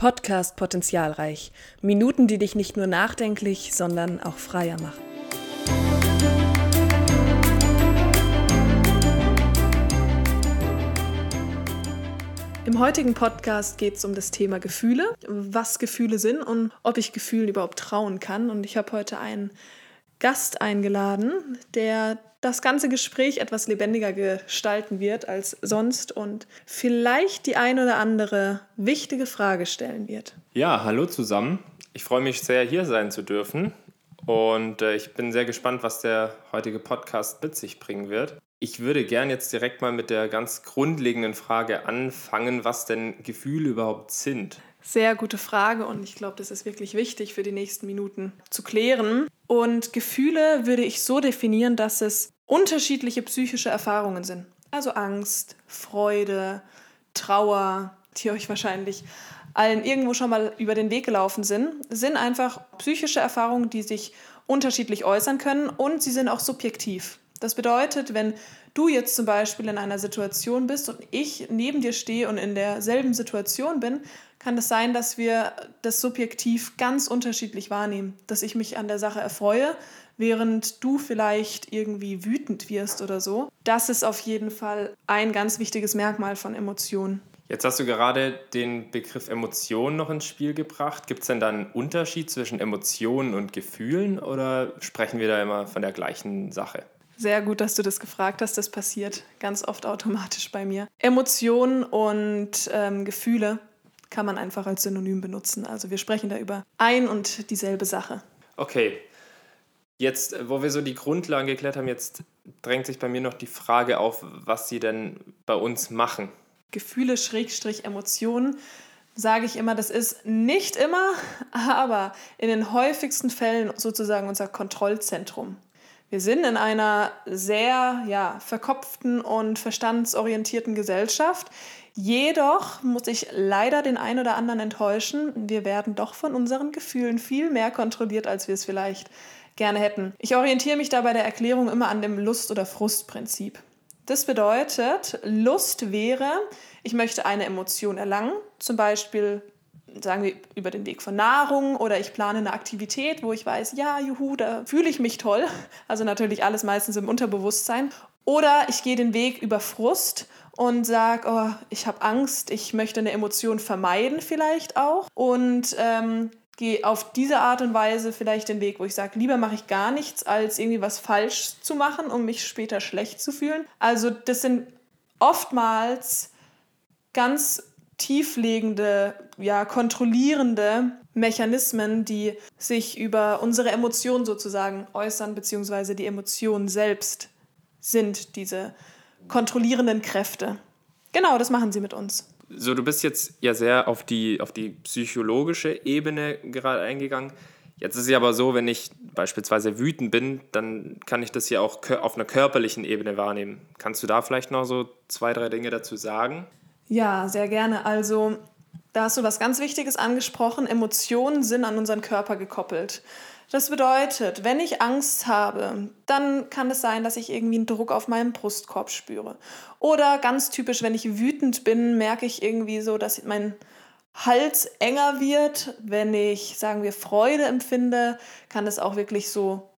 Podcast Potenzialreich. Minuten, die dich nicht nur nachdenklich, sondern auch freier machen. Im heutigen Podcast geht es um das Thema Gefühle, was Gefühle sind und ob ich Gefühlen überhaupt trauen kann. Und ich habe heute einen Gast eingeladen, der das ganze Gespräch etwas lebendiger gestalten wird als sonst und vielleicht die ein oder andere wichtige Frage stellen wird. Ja, hallo zusammen. Ich freue mich sehr, hier sein zu dürfen. Und äh, ich bin sehr gespannt, was der heutige Podcast mit sich bringen wird. Ich würde gern jetzt direkt mal mit der ganz grundlegenden Frage anfangen, was denn Gefühle überhaupt sind. Sehr gute Frage und ich glaube, das ist wirklich wichtig für die nächsten Minuten zu klären. Und Gefühle würde ich so definieren, dass es unterschiedliche psychische Erfahrungen sind. Also Angst, Freude, Trauer, die euch wahrscheinlich allen irgendwo schon mal über den Weg gelaufen sind, sind einfach psychische Erfahrungen, die sich unterschiedlich äußern können und sie sind auch subjektiv. Das bedeutet, wenn du jetzt zum Beispiel in einer Situation bist und ich neben dir stehe und in derselben Situation bin, kann es sein, dass wir das subjektiv ganz unterschiedlich wahrnehmen. Dass ich mich an der Sache erfreue, während du vielleicht irgendwie wütend wirst oder so. Das ist auf jeden Fall ein ganz wichtiges Merkmal von Emotionen. Jetzt hast du gerade den Begriff Emotion noch ins Spiel gebracht. Gibt es denn da einen Unterschied zwischen Emotionen und Gefühlen oder sprechen wir da immer von der gleichen Sache? Sehr gut, dass du das gefragt hast. Das passiert ganz oft automatisch bei mir. Emotionen und ähm, Gefühle kann man einfach als Synonym benutzen. Also wir sprechen da über ein und dieselbe Sache. Okay. Jetzt, äh, wo wir so die Grundlagen geklärt haben, jetzt drängt sich bei mir noch die Frage auf, was sie denn bei uns machen. Gefühle, Schrägstrich, Emotionen, sage ich immer, das ist nicht immer, aber in den häufigsten Fällen sozusagen unser Kontrollzentrum. Wir sind in einer sehr ja, verkopften und verstandsorientierten Gesellschaft. Jedoch muss ich leider den einen oder anderen enttäuschen. Wir werden doch von unseren Gefühlen viel mehr kontrolliert, als wir es vielleicht gerne hätten. Ich orientiere mich da bei der Erklärung immer an dem Lust- oder Frustprinzip. Das bedeutet, Lust wäre, ich möchte eine Emotion erlangen, zum Beispiel sagen wir, über den Weg von Nahrung oder ich plane eine Aktivität, wo ich weiß, ja, juhu, da fühle ich mich toll. Also natürlich alles meistens im Unterbewusstsein. Oder ich gehe den Weg über Frust und sage, oh, ich habe Angst, ich möchte eine Emotion vermeiden vielleicht auch. Und ähm, gehe auf diese Art und Weise vielleicht den Weg, wo ich sage, lieber mache ich gar nichts, als irgendwie was falsch zu machen, um mich später schlecht zu fühlen. Also das sind oftmals ganz tieflegende, ja, kontrollierende Mechanismen, die sich über unsere Emotionen sozusagen äußern, beziehungsweise die Emotionen selbst sind diese kontrollierenden Kräfte. Genau, das machen sie mit uns. So, du bist jetzt ja sehr auf die, auf die psychologische Ebene gerade eingegangen. Jetzt ist es aber so, wenn ich beispielsweise wütend bin, dann kann ich das ja auch auf einer körperlichen Ebene wahrnehmen. Kannst du da vielleicht noch so zwei, drei Dinge dazu sagen? Ja, sehr gerne. Also, da hast du was ganz Wichtiges angesprochen. Emotionen sind an unseren Körper gekoppelt. Das bedeutet, wenn ich Angst habe, dann kann es sein, dass ich irgendwie einen Druck auf meinem Brustkorb spüre. Oder ganz typisch, wenn ich wütend bin, merke ich irgendwie so, dass mein Hals enger wird. Wenn ich, sagen wir, Freude empfinde, kann es auch wirklich so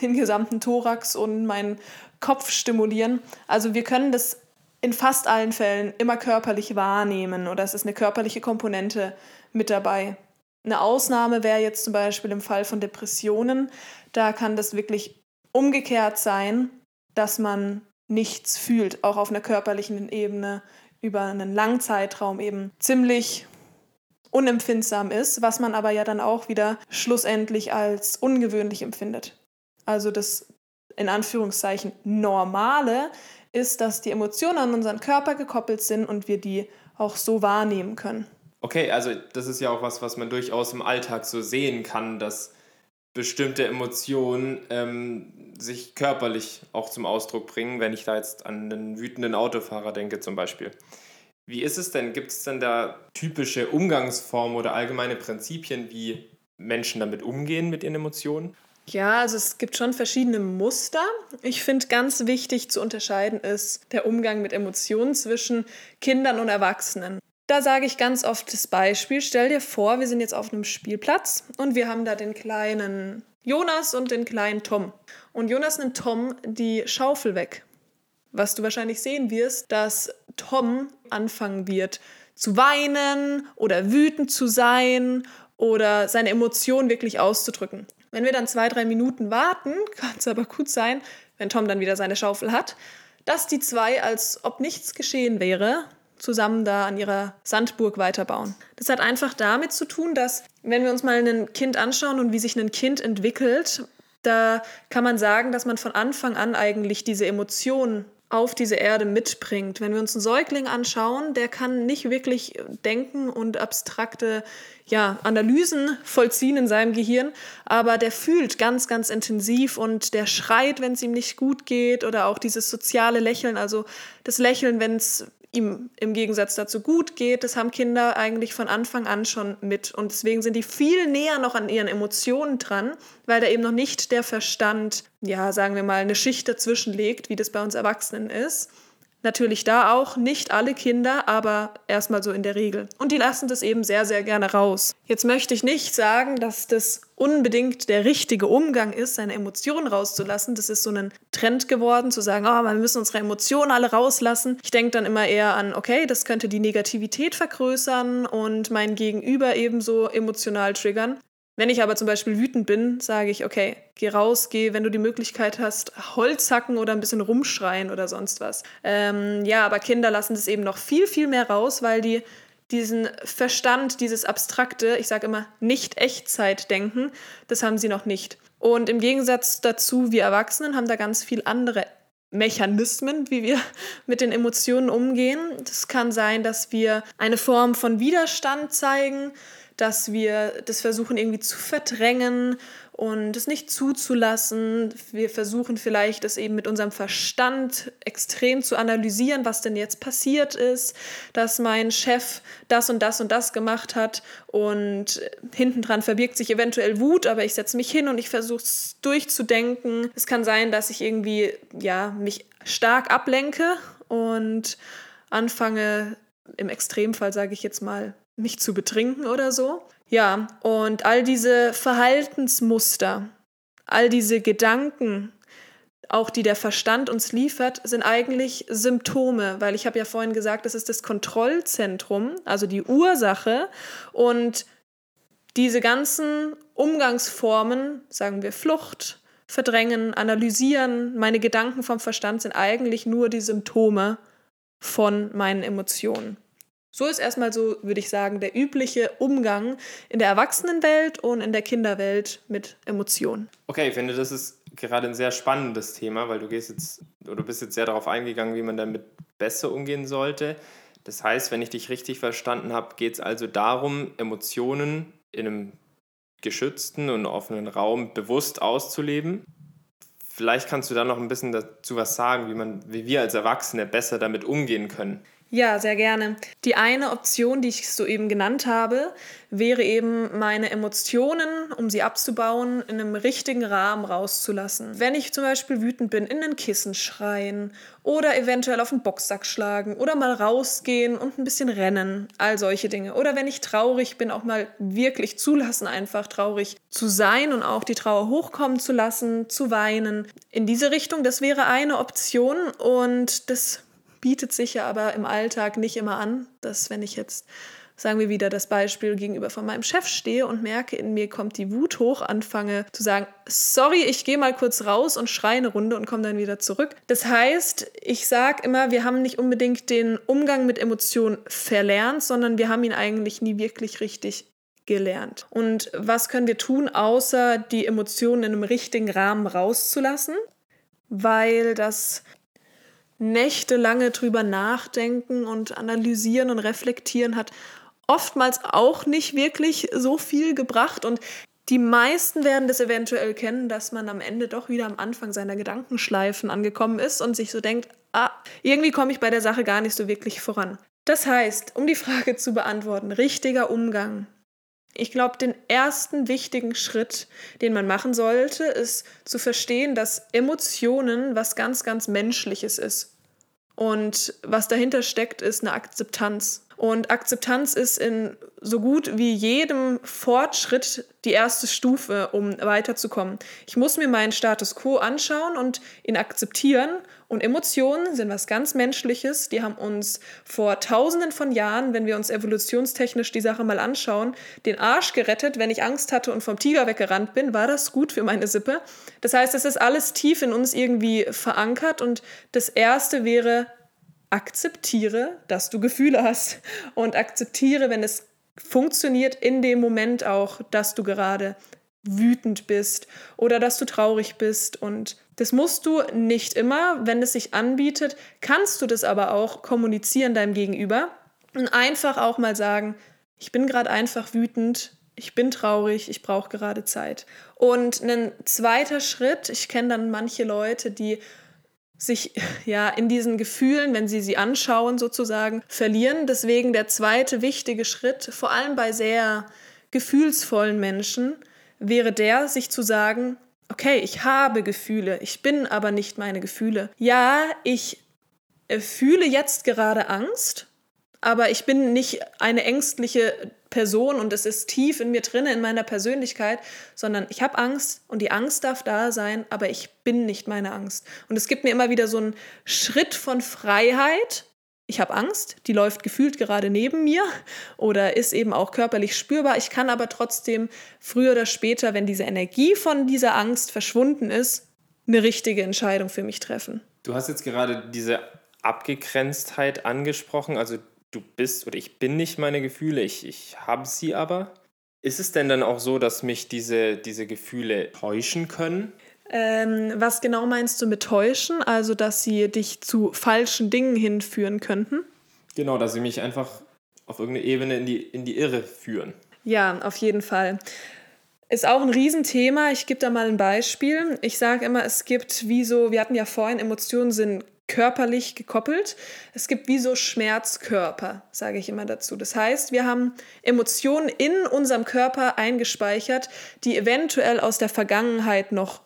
den gesamten Thorax und meinen Kopf stimulieren. Also wir können das in fast allen Fällen immer körperlich wahrnehmen oder es ist eine körperliche Komponente mit dabei. Eine Ausnahme wäre jetzt zum Beispiel im Fall von Depressionen. Da kann das wirklich umgekehrt sein, dass man nichts fühlt, auch auf einer körperlichen Ebene über einen langen Zeitraum eben ziemlich unempfindsam ist, was man aber ja dann auch wieder schlussendlich als ungewöhnlich empfindet. Also das in Anführungszeichen normale ist, dass die Emotionen an unseren Körper gekoppelt sind und wir die auch so wahrnehmen können. Okay, also das ist ja auch was, was man durchaus im Alltag so sehen kann, dass bestimmte Emotionen ähm, sich körperlich auch zum Ausdruck bringen, wenn ich da jetzt an einen wütenden Autofahrer denke zum Beispiel. Wie ist es denn? Gibt es denn da typische Umgangsformen oder allgemeine Prinzipien, wie Menschen damit umgehen mit ihren Emotionen? Ja, also es gibt schon verschiedene Muster. Ich finde ganz wichtig zu unterscheiden ist der Umgang mit Emotionen zwischen Kindern und Erwachsenen. Da sage ich ganz oft das Beispiel, stell dir vor, wir sind jetzt auf einem Spielplatz und wir haben da den kleinen Jonas und den kleinen Tom. Und Jonas nimmt Tom die Schaufel weg. Was du wahrscheinlich sehen wirst, dass Tom anfangen wird zu weinen oder wütend zu sein oder seine Emotionen wirklich auszudrücken. Wenn wir dann zwei, drei Minuten warten, kann es aber gut sein, wenn Tom dann wieder seine Schaufel hat, dass die zwei, als ob nichts geschehen wäre, zusammen da an ihrer Sandburg weiterbauen. Das hat einfach damit zu tun, dass wenn wir uns mal ein Kind anschauen und wie sich ein Kind entwickelt, da kann man sagen, dass man von Anfang an eigentlich diese Emotionen auf diese Erde mitbringt. Wenn wir uns einen Säugling anschauen, der kann nicht wirklich denken und abstrakte ja, Analysen vollziehen in seinem Gehirn, aber der fühlt ganz, ganz intensiv und der schreit, wenn es ihm nicht gut geht oder auch dieses soziale Lächeln, also das Lächeln, wenn es ihm im Gegensatz dazu gut geht, das haben Kinder eigentlich von Anfang an schon mit. Und deswegen sind die viel näher noch an ihren Emotionen dran, weil da eben noch nicht der Verstand, ja, sagen wir mal, eine Schicht dazwischen legt, wie das bei uns Erwachsenen ist. Natürlich da auch nicht alle Kinder, aber erstmal so in der Regel. Und die lassen das eben sehr, sehr gerne raus. Jetzt möchte ich nicht sagen, dass das unbedingt der richtige Umgang ist, seine Emotionen rauszulassen. Das ist so ein Trend geworden, zu sagen, oh, wir müssen unsere Emotionen alle rauslassen. Ich denke dann immer eher an, okay, das könnte die Negativität vergrößern und mein Gegenüber ebenso emotional triggern. Wenn ich aber zum Beispiel wütend bin, sage ich, okay, geh raus, geh, wenn du die Möglichkeit hast, Holz hacken oder ein bisschen rumschreien oder sonst was. Ähm, ja, aber Kinder lassen das eben noch viel, viel mehr raus, weil die diesen Verstand, dieses abstrakte, ich sage immer nicht Echtzeit-Denken, das haben sie noch nicht. Und im Gegensatz dazu, wir Erwachsenen haben da ganz viel andere Mechanismen, wie wir mit den Emotionen umgehen. Das kann sein, dass wir eine Form von Widerstand zeigen, dass wir das versuchen irgendwie zu verdrängen und es nicht zuzulassen. Wir versuchen vielleicht es eben mit unserem Verstand extrem zu analysieren, was denn jetzt passiert ist, dass mein Chef das und das und das gemacht hat und hintendran verbirgt sich eventuell Wut, aber ich setze mich hin und ich versuche es durchzudenken. Es kann sein, dass ich irgendwie ja mich stark ablenke und anfange im Extremfall sage ich jetzt mal mich zu betrinken oder so. Ja, und all diese Verhaltensmuster, all diese Gedanken, auch die der Verstand uns liefert, sind eigentlich Symptome, weil ich habe ja vorhin gesagt, das ist das Kontrollzentrum, also die Ursache und diese ganzen Umgangsformen, sagen wir Flucht, Verdrängen, Analysieren, meine Gedanken vom Verstand sind eigentlich nur die Symptome von meinen Emotionen. So ist erstmal so, würde ich sagen, der übliche Umgang in der Erwachsenenwelt und in der Kinderwelt mit Emotionen. Okay, ich finde, das ist gerade ein sehr spannendes Thema, weil du gehst jetzt oder bist jetzt sehr darauf eingegangen, wie man damit besser umgehen sollte. Das heißt, wenn ich dich richtig verstanden habe, geht es also darum, Emotionen in einem geschützten und offenen Raum bewusst auszuleben. Vielleicht kannst du da noch ein bisschen dazu was sagen, wie, man, wie wir als Erwachsene besser damit umgehen können. Ja, sehr gerne. Die eine Option, die ich soeben genannt habe, wäre eben meine Emotionen, um sie abzubauen, in einem richtigen Rahmen rauszulassen. Wenn ich zum Beispiel wütend bin, in ein Kissen schreien oder eventuell auf den Boxsack schlagen oder mal rausgehen und ein bisschen rennen, all solche Dinge. Oder wenn ich traurig bin, auch mal wirklich zulassen, einfach traurig zu sein und auch die Trauer hochkommen zu lassen, zu weinen. In diese Richtung, das wäre eine Option und das bietet sich ja aber im Alltag nicht immer an, dass wenn ich jetzt, sagen wir wieder das Beispiel gegenüber von meinem Chef stehe und merke, in mir kommt die Wut hoch, anfange zu sagen, sorry, ich gehe mal kurz raus und schreie eine Runde und komme dann wieder zurück. Das heißt, ich sage immer, wir haben nicht unbedingt den Umgang mit Emotionen verlernt, sondern wir haben ihn eigentlich nie wirklich richtig gelernt. Und was können wir tun, außer die Emotionen in einem richtigen Rahmen rauszulassen? Weil das nächtelange drüber nachdenken und analysieren und reflektieren hat oftmals auch nicht wirklich so viel gebracht und die meisten werden das eventuell kennen, dass man am Ende doch wieder am Anfang seiner Gedankenschleifen angekommen ist und sich so denkt, ah, irgendwie komme ich bei der Sache gar nicht so wirklich voran. Das heißt, um die Frage zu beantworten, richtiger Umgang. Ich glaube, den ersten wichtigen Schritt, den man machen sollte, ist zu verstehen, dass Emotionen was ganz, ganz Menschliches ist. Und was dahinter steckt, ist eine Akzeptanz. Und Akzeptanz ist in so gut wie jedem Fortschritt die erste Stufe, um weiterzukommen. Ich muss mir meinen Status quo anschauen und ihn akzeptieren. Und Emotionen sind was ganz Menschliches. Die haben uns vor tausenden von Jahren, wenn wir uns evolutionstechnisch die Sache mal anschauen, den Arsch gerettet. Wenn ich Angst hatte und vom Tiger weggerannt bin, war das gut für meine Sippe. Das heißt, es ist alles tief in uns irgendwie verankert. Und das Erste wäre, akzeptiere, dass du Gefühle hast. Und akzeptiere, wenn es funktioniert in dem Moment auch, dass du gerade wütend bist oder dass du traurig bist. Und das musst du nicht immer, wenn es sich anbietet, kannst du das aber auch kommunizieren deinem Gegenüber und einfach auch mal sagen, ich bin gerade einfach wütend, ich bin traurig, ich brauche gerade Zeit. Und ein zweiter Schritt, ich kenne dann manche Leute, die sich ja in diesen Gefühlen, wenn sie sie anschauen, sozusagen verlieren. Deswegen der zweite wichtige Schritt, vor allem bei sehr gefühlsvollen Menschen, wäre der, sich zu sagen, okay, ich habe Gefühle, ich bin aber nicht meine Gefühle. Ja, ich äh, fühle jetzt gerade Angst, aber ich bin nicht eine ängstliche Person und es ist tief in mir drin, in meiner Persönlichkeit, sondern ich habe Angst und die Angst darf da sein, aber ich bin nicht meine Angst. Und es gibt mir immer wieder so einen Schritt von Freiheit. Ich habe Angst, die läuft gefühlt gerade neben mir oder ist eben auch körperlich spürbar. Ich kann aber trotzdem früher oder später, wenn diese Energie von dieser Angst verschwunden ist, eine richtige Entscheidung für mich treffen. Du hast jetzt gerade diese Abgegrenztheit angesprochen, also du bist oder ich bin nicht meine Gefühle, ich, ich habe sie aber. Ist es denn dann auch so, dass mich diese, diese Gefühle täuschen können? Ähm, was genau meinst du mit täuschen? Also, dass sie dich zu falschen Dingen hinführen könnten? Genau, dass sie mich einfach auf irgendeine Ebene in die, in die Irre führen. Ja, auf jeden Fall. Ist auch ein Riesenthema. Ich gebe da mal ein Beispiel. Ich sage immer, es gibt wie so, wir hatten ja vorhin, Emotionen sind körperlich gekoppelt. Es gibt wie so Schmerzkörper, sage ich immer dazu. Das heißt, wir haben Emotionen in unserem Körper eingespeichert, die eventuell aus der Vergangenheit noch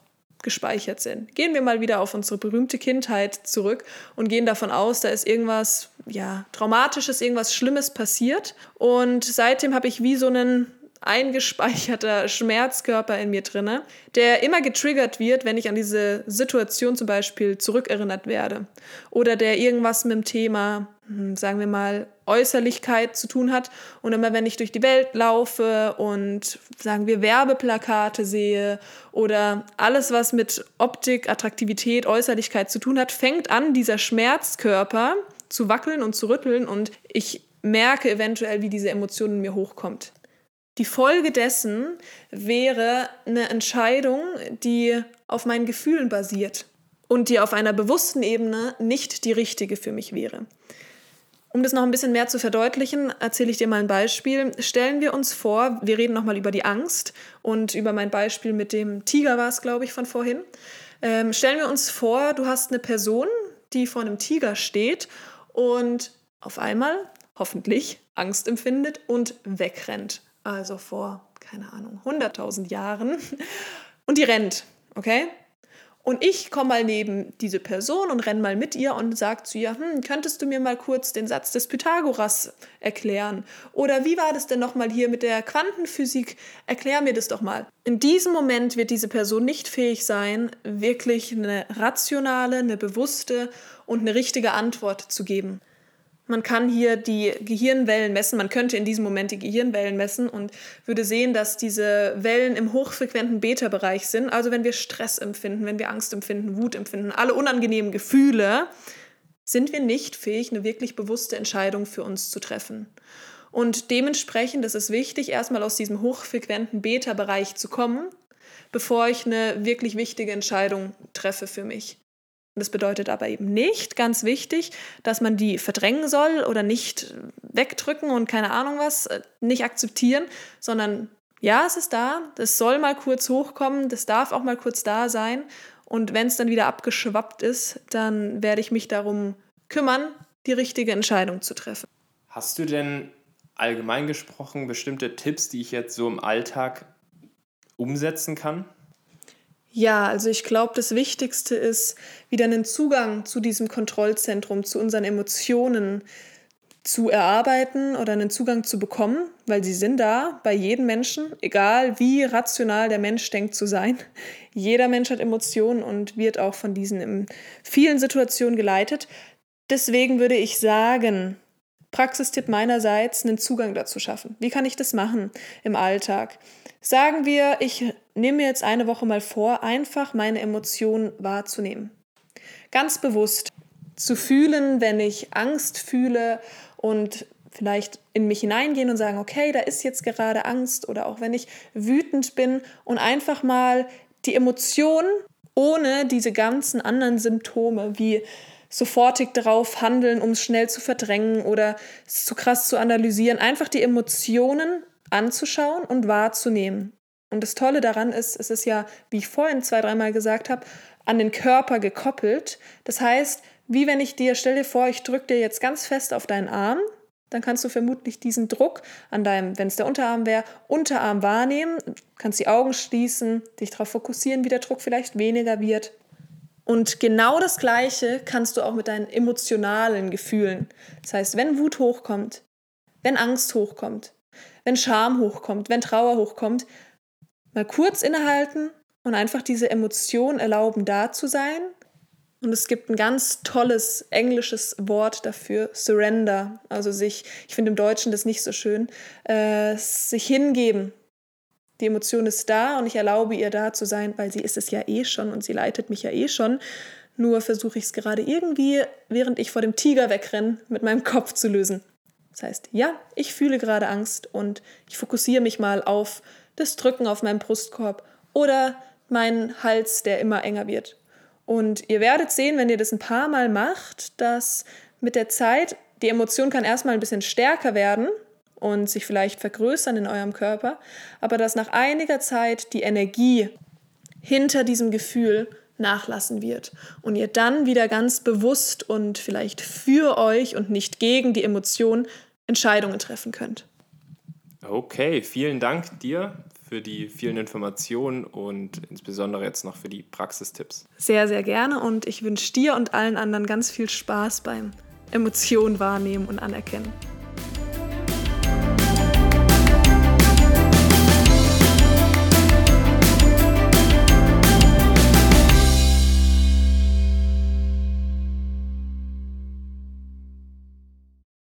gespeichert sind. Gehen wir mal wieder auf unsere berühmte Kindheit zurück und gehen davon aus, da ist irgendwas ja, traumatisches, irgendwas Schlimmes passiert und seitdem habe ich wie so einen eingespeicherter Schmerzkörper in mir drinne, der immer getriggert wird, wenn ich an diese Situation zum Beispiel zurückerinnert werde. Oder der irgendwas mit dem Thema, hm, sagen wir mal, Äußerlichkeit zu tun hat. Und immer wenn ich durch die Welt laufe und sagen wir Werbeplakate sehe oder alles, was mit Optik, Attraktivität, Äußerlichkeit zu tun hat, fängt an, dieser Schmerzkörper zu wackeln und zu rütteln und ich merke eventuell, wie diese Emotion in mir hochkommt. Die Folge dessen wäre eine Entscheidung, die auf meinen Gefühlen basiert und die auf einer bewussten Ebene nicht die richtige für mich wäre. Um das noch ein bisschen mehr zu verdeutlichen, erzähle ich dir mal ein Beispiel. Stellen wir uns vor, wir reden nochmal über die Angst und über mein Beispiel mit dem Tiger war es, glaube ich, von vorhin. Ähm, stellen wir uns vor, du hast eine Person, die vor einem Tiger steht und auf einmal, hoffentlich, Angst empfindet und wegrennt also vor, keine Ahnung, 100.000 Jahren. Und die rennt, okay? Und ich komme mal neben diese Person und renne mal mit ihr und sage zu ihr, hm, könntest du mir mal kurz den Satz des Pythagoras erklären? Oder wie war das denn nochmal hier mit der Quantenphysik? Erklär mir das doch mal. In diesem Moment wird diese Person nicht fähig sein, wirklich eine rationale, eine bewusste und eine richtige Antwort zu geben. Man kann hier die Gehirnwellen messen, man könnte in diesem Moment die Gehirnwellen messen und würde sehen, dass diese Wellen im hochfrequenten Beta-Bereich sind. Also wenn wir Stress empfinden, wenn wir Angst empfinden, Wut empfinden, alle unangenehmen Gefühle, sind wir nicht fähig, eine wirklich bewusste Entscheidung für uns zu treffen. Und dementsprechend ist es wichtig, erstmal aus diesem hochfrequenten Beta-Bereich zu kommen, bevor ich eine wirklich wichtige Entscheidung treffe für mich. Das bedeutet aber eben nicht, ganz wichtig, dass man die verdrängen soll oder nicht wegdrücken und keine Ahnung was, äh, nicht akzeptieren, sondern ja, es ist da, das soll mal kurz hochkommen, das darf auch mal kurz da sein. Und wenn es dann wieder abgeschwappt ist, dann werde ich mich darum kümmern, die richtige Entscheidung zu treffen. Hast du denn allgemein gesprochen bestimmte Tipps, die ich jetzt so im Alltag umsetzen kann? Ja, also ich glaube, das Wichtigste ist, wieder einen Zugang zu diesem Kontrollzentrum, zu unseren Emotionen zu erarbeiten oder einen Zugang zu bekommen, weil sie sind da bei jedem Menschen, egal wie rational der Mensch denkt zu sein. Jeder Mensch hat Emotionen und wird auch von diesen in vielen Situationen geleitet. Deswegen würde ich sagen, Praxistipp meinerseits, einen Zugang dazu schaffen. Wie kann ich das machen im Alltag? Sagen wir, ich nehme mir jetzt eine Woche mal vor, einfach meine Emotionen wahrzunehmen. Ganz bewusst zu fühlen, wenn ich Angst fühle und vielleicht in mich hineingehen und sagen, okay, da ist jetzt gerade Angst oder auch wenn ich wütend bin und einfach mal die Emotionen ohne diese ganzen anderen Symptome wie sofortig darauf handeln, um es schnell zu verdrängen oder es zu krass zu analysieren, einfach die Emotionen anzuschauen und wahrzunehmen. Und das Tolle daran ist, es ist ja, wie ich vorhin zwei, dreimal gesagt habe, an den Körper gekoppelt. Das heißt, wie wenn ich dir, stell dir vor, ich drücke dir jetzt ganz fest auf deinen Arm, dann kannst du vermutlich diesen Druck an deinem, wenn es der Unterarm wäre, Unterarm wahrnehmen, kannst die Augen schließen, dich darauf fokussieren, wie der Druck vielleicht weniger wird. Und genau das Gleiche kannst du auch mit deinen emotionalen Gefühlen. Das heißt, wenn Wut hochkommt, wenn Angst hochkommt, wenn Scham hochkommt, wenn Trauer hochkommt, mal kurz innehalten und einfach diese Emotion erlauben, da zu sein und es gibt ein ganz tolles englisches Wort dafür, Surrender. Also sich, ich finde im Deutschen das nicht so schön, äh, sich hingeben. Die Emotion ist da und ich erlaube ihr da zu sein, weil sie ist es ja eh schon und sie leitet mich ja eh schon. Nur versuche ich es gerade irgendwie, während ich vor dem Tiger wegrenne, mit meinem Kopf zu lösen. Das heißt, ja, ich fühle gerade Angst und ich fokussiere mich mal auf das Drücken auf meinem Brustkorb oder meinen Hals, der immer enger wird. Und ihr werdet sehen, wenn ihr das ein paar Mal macht, dass mit der Zeit die Emotion kann erstmal ein bisschen stärker werden und sich vielleicht vergrößern in eurem Körper, aber dass nach einiger Zeit die Energie hinter diesem Gefühl nachlassen wird und ihr dann wieder ganz bewusst und vielleicht für euch und nicht gegen die Emotion Entscheidungen treffen könnt. Okay, vielen Dank dir für die vielen Informationen und insbesondere jetzt noch für die Praxistipps. Sehr, sehr gerne und ich wünsche dir und allen anderen ganz viel Spaß beim Emotionen wahrnehmen und anerkennen.